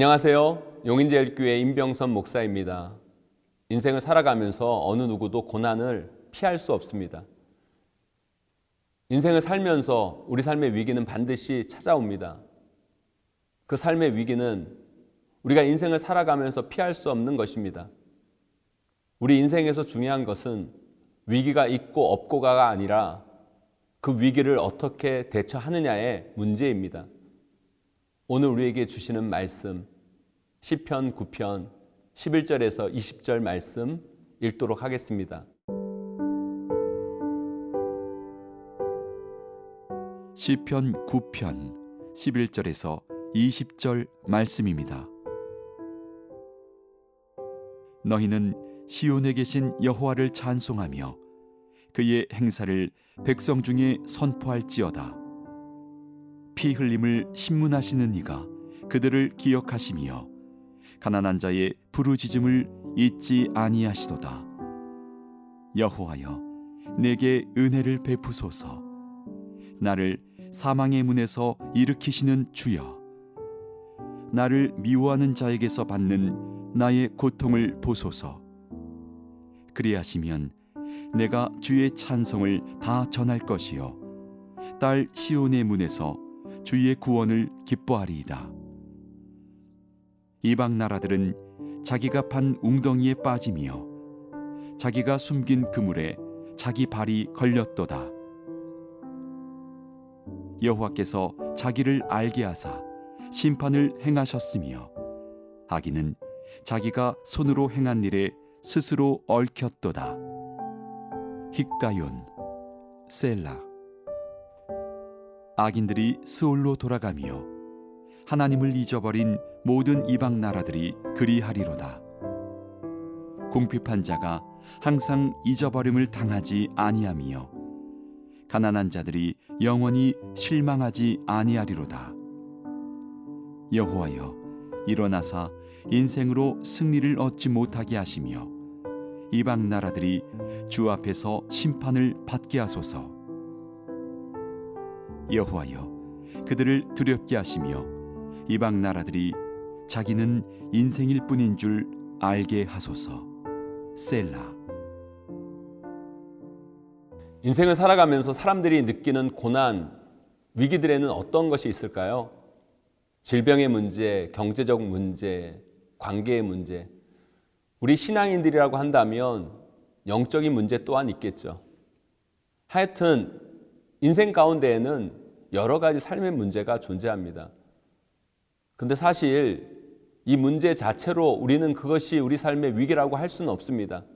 안녕하세요. 용인제일교회 임병선 목사입니다. 인생을 살아가면서 어느 누구도 고난을 피할 수 없습니다. 인생을 살면서 우리 삶의 위기는 반드시 찾아옵니다. 그 삶의 위기는 우리가 인생을 살아가면서 피할 수 없는 것입니다. 우리 인생에서 중요한 것은 위기가 있고 없고가 아니라 그 위기를 어떻게 대처하느냐의 문제입니다. 오늘 우리에게 주시는 말씀 시편 9편 11절에서 20절 말씀 읽도록 하겠습니다. 시편 9편 11절에서 20절 말씀입니다. 너희는 시온에 계신 여호와를 찬송하며 그의 행사를 백성 중에 선포할지어다. 피 흘림을 신문하시는 이가 그들을 기억하시며 가난한 자의 부르짖음을 잊지 아니하시도다. 여호와여, 내게 은혜를 베푸소서. 나를 사망의 문에서 일으키시는 주여. 나를 미워하는 자에게서 받는 나의 고통을 보소서. 그리하시면 내가 주의 찬송을 다 전할 것이요 딸 시온의 문에서 주의 구원을 기뻐하리이다. 이방 나라들은 자기가 판 웅덩이에 빠지며 자기가 숨긴 그물에 자기 발이 걸렸도다. 여호와께서 자기를 알게 하사 심판을 행하셨으며 아기는 자기가 손으로 행한 일에 스스로 얽혔도다. 힉가yon 셀라 악인들이 스올로 돌아가며 하나님을 잊어버린 모든 이방 나라들이 그리하리로다. 궁핍한 자가 항상 잊어버림을 당하지 아니하며 가난한 자들이 영원히 실망하지 아니하리로다. 여호와여 일어나사 인생으로 승리를 얻지 못하게 하시며 이방 나라들이 주 앞에서 심판을 받게 하소서. 여호와여 그들을 두렵게 하시며 이방 나라들이 자기는 인생일 뿐인 줄 알게 하소서. 셀라. 인생을 살아가면서 사람들이 느끼는 고난, 위기들에는 어떤 것이 있을까요? 질병의 문제, 경제적 문제, 관계의 문제. 우리 신앙인들이라고 한다면 영적인 문제 또한 있겠죠. 하여튼 인생 가운데에는 여러 가지 삶의 문제가 존재합니다. 근데 사실 이 문제 자체로 우리는 그것이 우리 삶의 위기라고 할 수는 없습니다.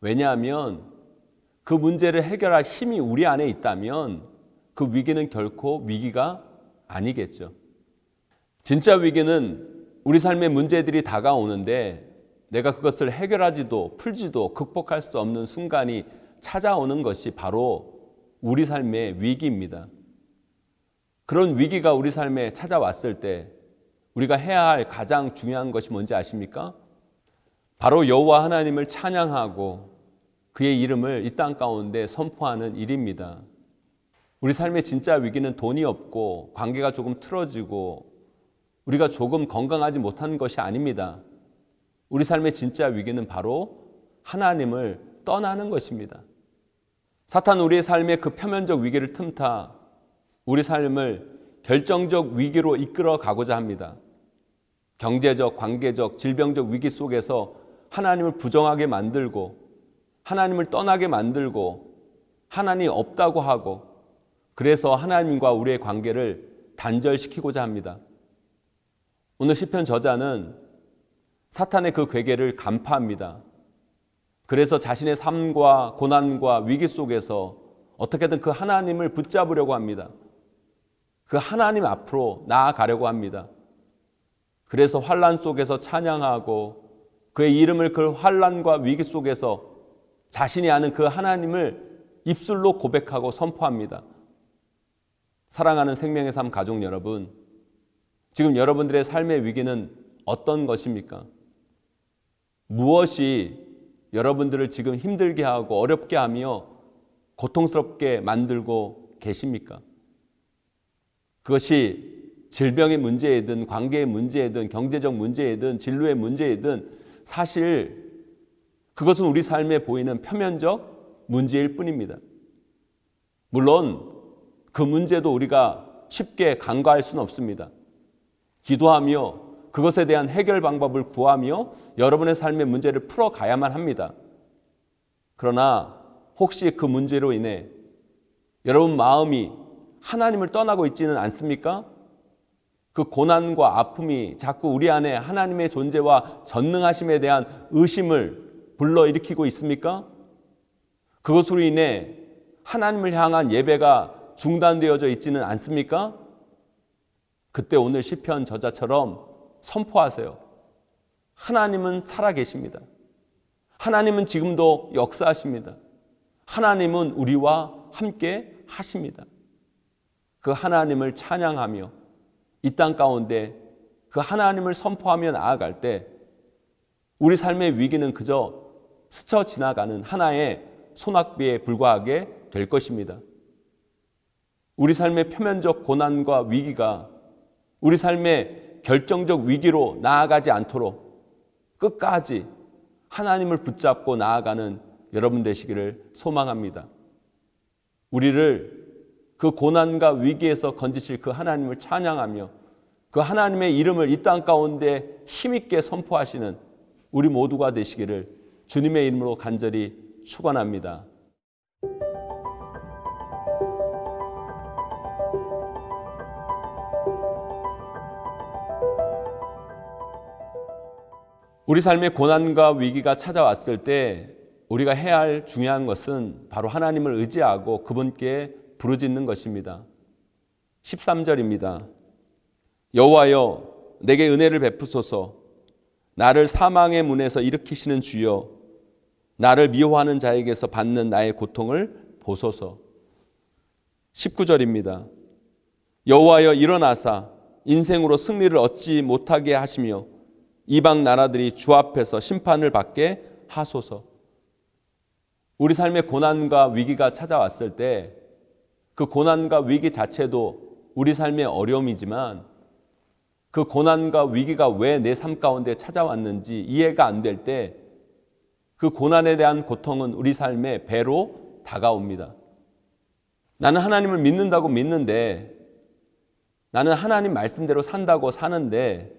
왜냐하면 그 문제를 해결할 힘이 우리 안에 있다면 그 위기는 결코 위기가 아니겠죠. 진짜 위기는 우리 삶의 문제들이 다가오는데 내가 그것을 해결하지도 풀지도 극복할 수 없는 순간이 찾아오는 것이 바로 우리 삶의 위기입니다. 그런 위기가 우리 삶에 찾아왔을 때 우리가 해야 할 가장 중요한 것이 뭔지 아십니까? 바로 여호와 하나님을 찬양하고 그의 이름을 이 땅 가운데 선포하는 일입니다. 우리 삶의 진짜 위기는 돈이 없고 관계가 조금 틀어지고 우리가 조금 건강하지 못한 것이 아닙니다. 우리 삶의 진짜 위기는 바로 하나님을 떠나는 것입니다. 사탄 우리의 삶의 그 표면적 위기를 틈타 우리 삶을 결정적 위기로 이끌어 가고자 합니다. 경제적, 관계적, 질병적 위기 속에서 하나님을 부정하게 만들고 하나님을 떠나게 만들고 하나님 없다고 하고 그래서 하나님과 우리의 관계를 단절시키고자 합니다. 오늘 시편 저자는 사탄의 그 괴계를 간파합니다. 그래서 자신의 삶과 고난과 위기 속에서 어떻게든 그 하나님을 붙잡으려고 합니다. 그 하나님 앞으로 나아가려고 합니다. 그래서 환란 속에서 찬양하고 그의 이름을 그 환란과 위기 속에서 자신이 아는 그 하나님을 입술로 고백하고 선포합니다. 사랑하는 생명의 삶 가족 여러분, 지금 여러분들의 삶의 위기는 어떤 것입니까? 무엇이 여러분들을 지금 힘들게 하고 어렵게 하며 고통스럽게 만들고 계십니까? 그것이 질병의 문제이든 관계의 문제이든 경제적 문제이든 진로의 문제이든 사실 그것은 우리 삶에 보이는 표면적 문제일 뿐입니다. 물론 그 문제도 우리가 쉽게 간과할 수는 없습니다. 기도하며 그것에 대한 해결 방법을 구하며 여러분의 삶의 문제를 풀어가야만 합니다. 그러나 혹시 그 문제로 인해 여러분 마음이 하나님을 떠나고 있지는 않습니까? 그 고난과 아픔이 자꾸 우리 안에 하나님의 존재와 전능하심에 대한 의심을 불러일으키고 있습니까? 그것으로 인해 하나님을 향한 예배가 중단되어져 있지는 않습니까? 그때 오늘 시편 저자처럼 선포하세요. 하나님은 살아 계십니다. 하나님은 지금도 역사하십니다. 하나님은 우리와 함께 하십니다. 그 하나님을 찬양하며 이 땅 가운데 그 하나님을 선포하며 나아갈 때 우리 삶의 위기는 그저 스쳐 지나가는 하나의 소낙비에 불과하게 될 것입니다. 우리 삶의 표면적 고난과 위기가 우리 삶의 결정적 위기로 나아가지 않도록 끝까지 하나님을 붙잡고 나아가는 여러분 되시기를 소망합니다. 우리를 그 고난과 위기에서 건지실 그 하나님을 찬양하며 그 하나님의 이름을 이 땅 가운데 힘있게 선포하시는 우리 모두가 되시기를 주님의 이름으로 간절히 축원합니다. 우리 삶의 고난과 위기가 찾아왔을 때 우리가 해야 할 중요한 것은 바로 하나님을 의지하고 그분께 부르짖는 것입니다. 13절입니다. 여호와여 내게 은혜를 베푸소서 나를 사망의 문에서 일으키시는 주여 나를 미워하는 자에게서 받는 나의 고통을 보소서. 19절입니다. 여호와여 일어나사 인생으로 승리를 얻지 못하게 하시며 이방 나라들이 주 앞에서 심판을 받게 하소서. 우리 삶의 고난과 위기가 찾아왔을 때 그 고난과 위기 자체도 우리 삶의 어려움이지만 그 고난과 위기가 왜 내 삶 가운데 찾아왔는지 이해가 안 될 때 그 고난에 대한 고통은 우리 삶의 배로 다가옵니다. 나는 하나님을 믿는다고 믿는데 나는 하나님 말씀대로 산다고 사는데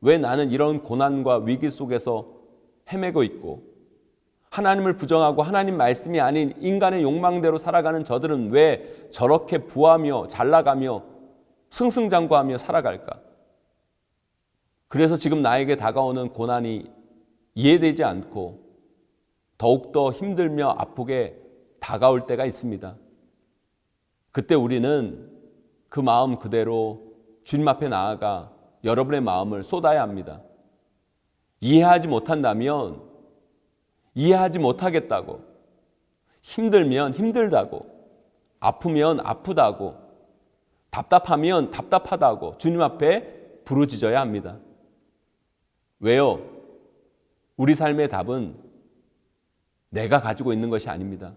왜 나는 이런 고난과 위기 속에서 헤매고 있고 하나님을 부정하고 하나님 말씀이 아닌 인간의 욕망대로 살아가는 저들은 왜 저렇게 부하며 잘 나가며 승승장구하며 살아갈까? 그래서 지금 나에게 다가오는 고난이 이해되지 않고 더욱더 힘들며 아프게 다가올 때가 있습니다. 그때 우리는 그 마음 그대로 주님 앞에 나아가 여러분의 마음을 쏟아야 합니다. 이해하지 못한다면 이해하지 못하겠다고, 힘들면 힘들다고, 아프면 아프다고, 답답하면 답답하다고 주님 앞에 부르짖어야 합니다. 왜요? 우리 삶의 답은 내가 가지고 있는 것이 아닙니다.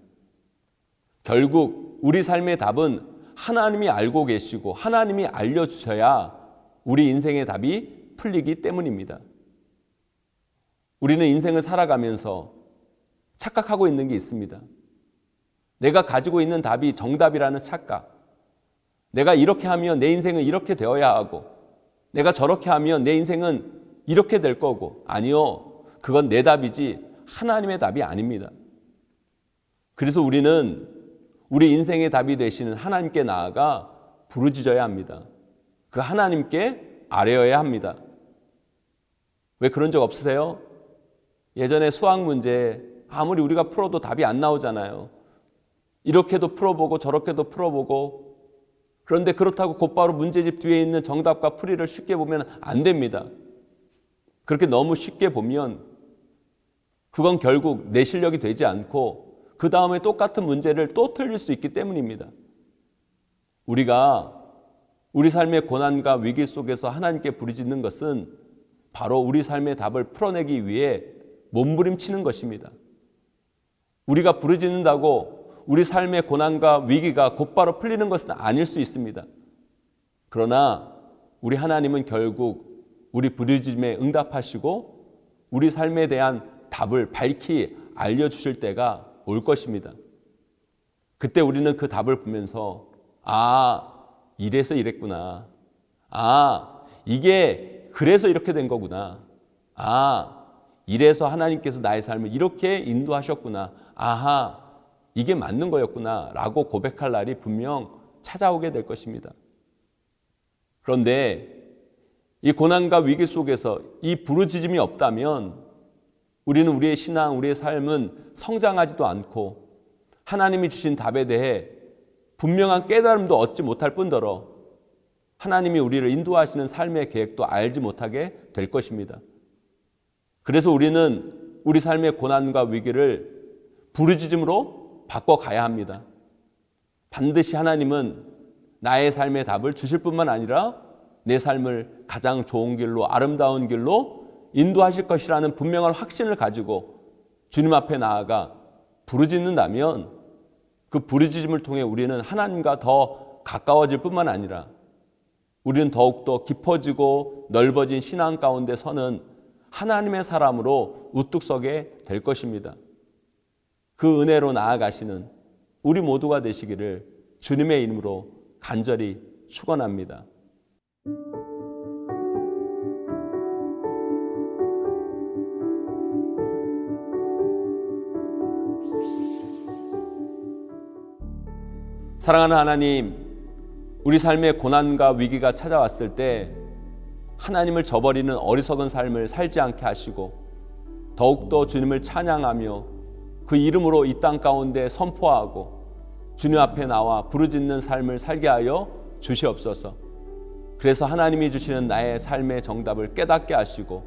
결국 우리 삶의 답은 하나님이 알고 계시고 하나님이 알려주셔야 우리 인생의 답이 풀리기 때문입니다. 우리는 인생을 살아가면서 착각하고 있는 게 있습니다. 내가 가지고 있는 답이 정답이라는 착각. 내가 이렇게 하면 내 인생은 이렇게 되어야 하고, 내가 저렇게 하면 내 인생은 이렇게 될 거고, 아니요. 그건 내 답이지 하나님의 답이 아닙니다. 그래서 우리는 우리 인생의 답이 되시는 하나님께 나아가 부르짖어야 합니다. 그 하나님께 아뢰어야 합니다. 왜 그런 적 없으세요? 예전에 수학 문제 아무리 우리가 풀어도 답이 안 나오잖아요. 이렇게도 풀어보고 저렇게도 풀어보고 그런데 그렇다고 곧바로 문제집 뒤에 있는 정답과 풀이를 쉽게 보면 안 됩니다. 그렇게 너무 쉽게 보면 그건 결국 내 실력이 되지 않고 그 다음에 똑같은 문제를 또 틀릴 수 있기 때문입니다. 우리가 우리 삶의 고난과 위기 속에서 하나님께 부르짖는 것은 바로 우리 삶의 답을 풀어내기 위해 몸부림치는 것입니다. 우리가 부르짖는다고 우리 삶의 고난과 위기가 곧바로 풀리는 것은 아닐 수 있습니다. 그러나 우리 하나님은 결국 우리 부르짖음에 응답하시고 우리 삶에 대한 답을 밝히 알려주실 때가 올 것입니다. 그때 우리는 그 답을 보면서 아, 이래서 이랬구나. 아, 이게 그래서 이렇게 된 거구나. 아, 이래서 하나님께서 나의 삶을 이렇게 인도하셨구나. 아하, 이게 맞는 거였구나. 라고 고백할 날이 분명 찾아오게 될 것입니다. 그런데 이 고난과 위기 속에서 이 부르짖음이 없다면 우리는 우리의 신앙, 우리의 삶은 성장하지도 않고 하나님이 주신 답에 대해 분명한 깨달음도 얻지 못할 뿐더러 하나님이 우리를 인도하시는 삶의 계획도 알지 못하게 될 것입니다. 그래서 우리는 우리 삶의 고난과 위기를 부르짖음으로 바꿔가야 합니다. 반드시 하나님은 나의 삶의 답을 주실 뿐만 아니라 내 삶을 가장 좋은 길로 아름다운 길로 인도하실 것이라는 분명한 확신을 가지고 주님 앞에 나아가 부르짖는다면 그 부르짖음을 통해 우리는 하나님과 더 가까워질 뿐만 아니라 우리는 더욱더 깊어지고 넓어진 신앙 가운데 서는 하나님의 사람으로 우뚝 서게 될 것입니다. 그 은혜로 나아가시는 우리 모두가 되시기를 주님의 이름으로 간절히 축원합니다. 사랑하는 하나님, 우리 삶에 고난과 위기가 찾아왔을 때 하나님을 저버리는 어리석은 삶을 살지 않게 하시고 더욱더 주님을 찬양하며 그 이름으로 이 땅 가운데 선포하고 주님 앞에 나와 부르짖는 삶을 살게 하여 주시옵소서. 그래서 하나님이 주시는 나의 삶의 정답을 깨닫게 하시고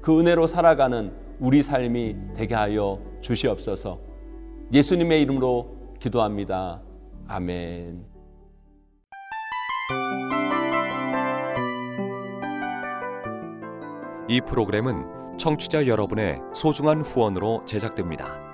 그 은혜로 살아가는 우리 삶이 되게 하여 주시옵소서. 예수님의 이름으로 기도합니다. 아멘. 이 프로그램은 청취자 여러분의 소중한 후원으로 제작됩니다.